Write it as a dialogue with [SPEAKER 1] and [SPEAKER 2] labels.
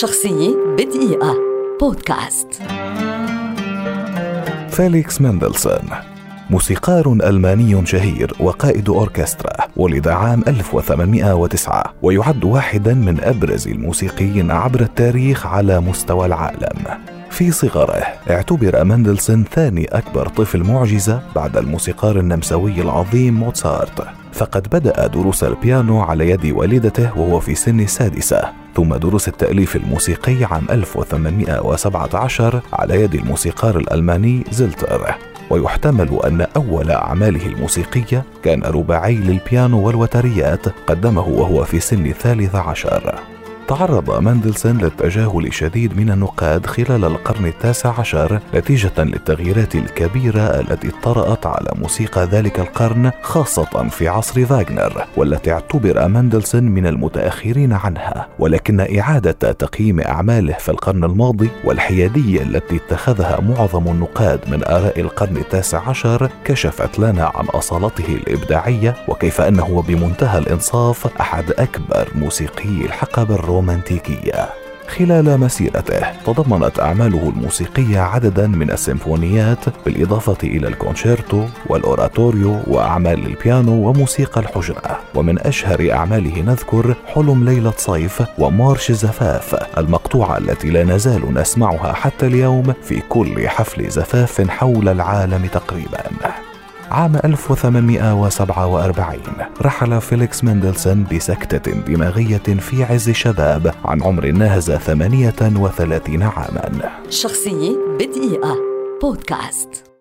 [SPEAKER 1] شخصية بدقيقة. بودكاست.
[SPEAKER 2] فيليكس مندلسون موسيقار ألماني شهير وقائد أوركسترا ولد عام 1809 ويعد واحدا من أبرز الموسيقيين عبر التاريخ على مستوى العالم. في صغره. اعتبر مندلسون ثاني أكبر طفل معجزة بعد الموسيقار النمساوي العظيم موتسارت. فقد بدأ دروس البيانو على يد والدته وهو في سن السادسة ثم دروس التأليف الموسيقي عام 1817 على يد الموسيقار الألماني زلتر. ويحتمل أن أول أعماله الموسيقية كان رباعي للبيانو والوتريات قدمه وهو في سن الثالث عشر. تعرض مندلسون للتجاهل الشديد من النقاد خلال القرن التاسع عشر نتيجة للتغييرات الكبيرة التي طرأت على موسيقى ذلك القرن خاصة في عصر فاغنر والتي اعتبر مندلسون من المتأخرين عنها. ولكن إعادة تقييم أعماله في القرن الماضي والحيادية التي اتخذها معظم النقاد من آراء القرن التاسع عشر كشفت لنا عن أصالته الإبداعية وكيف أنه بمنتهى الإنصاف أحد أكبر موسيقي الحقبة الرومانية. الرومانتيكية. خلال مسيرته تضمنت أعماله الموسيقية عددا من السيمفونيات بالإضافة إلى الكونشيرتو والأوراتوريو وأعمال البيانو وموسيقى الحجرة. ومن أشهر أعماله نذكر حلم ليلة صيف ومارش زفاف المقطوعة التي لا نزال نسمعها حتى اليوم في كل حفل زفاف حول العالم تقريبا. عام 1847 رحل فيليكس مندلسون بسكتة دماغية في عز الشباب عن عمر ناهز 38 عاما.
[SPEAKER 1] شخصية بدقيقة. بودكاست.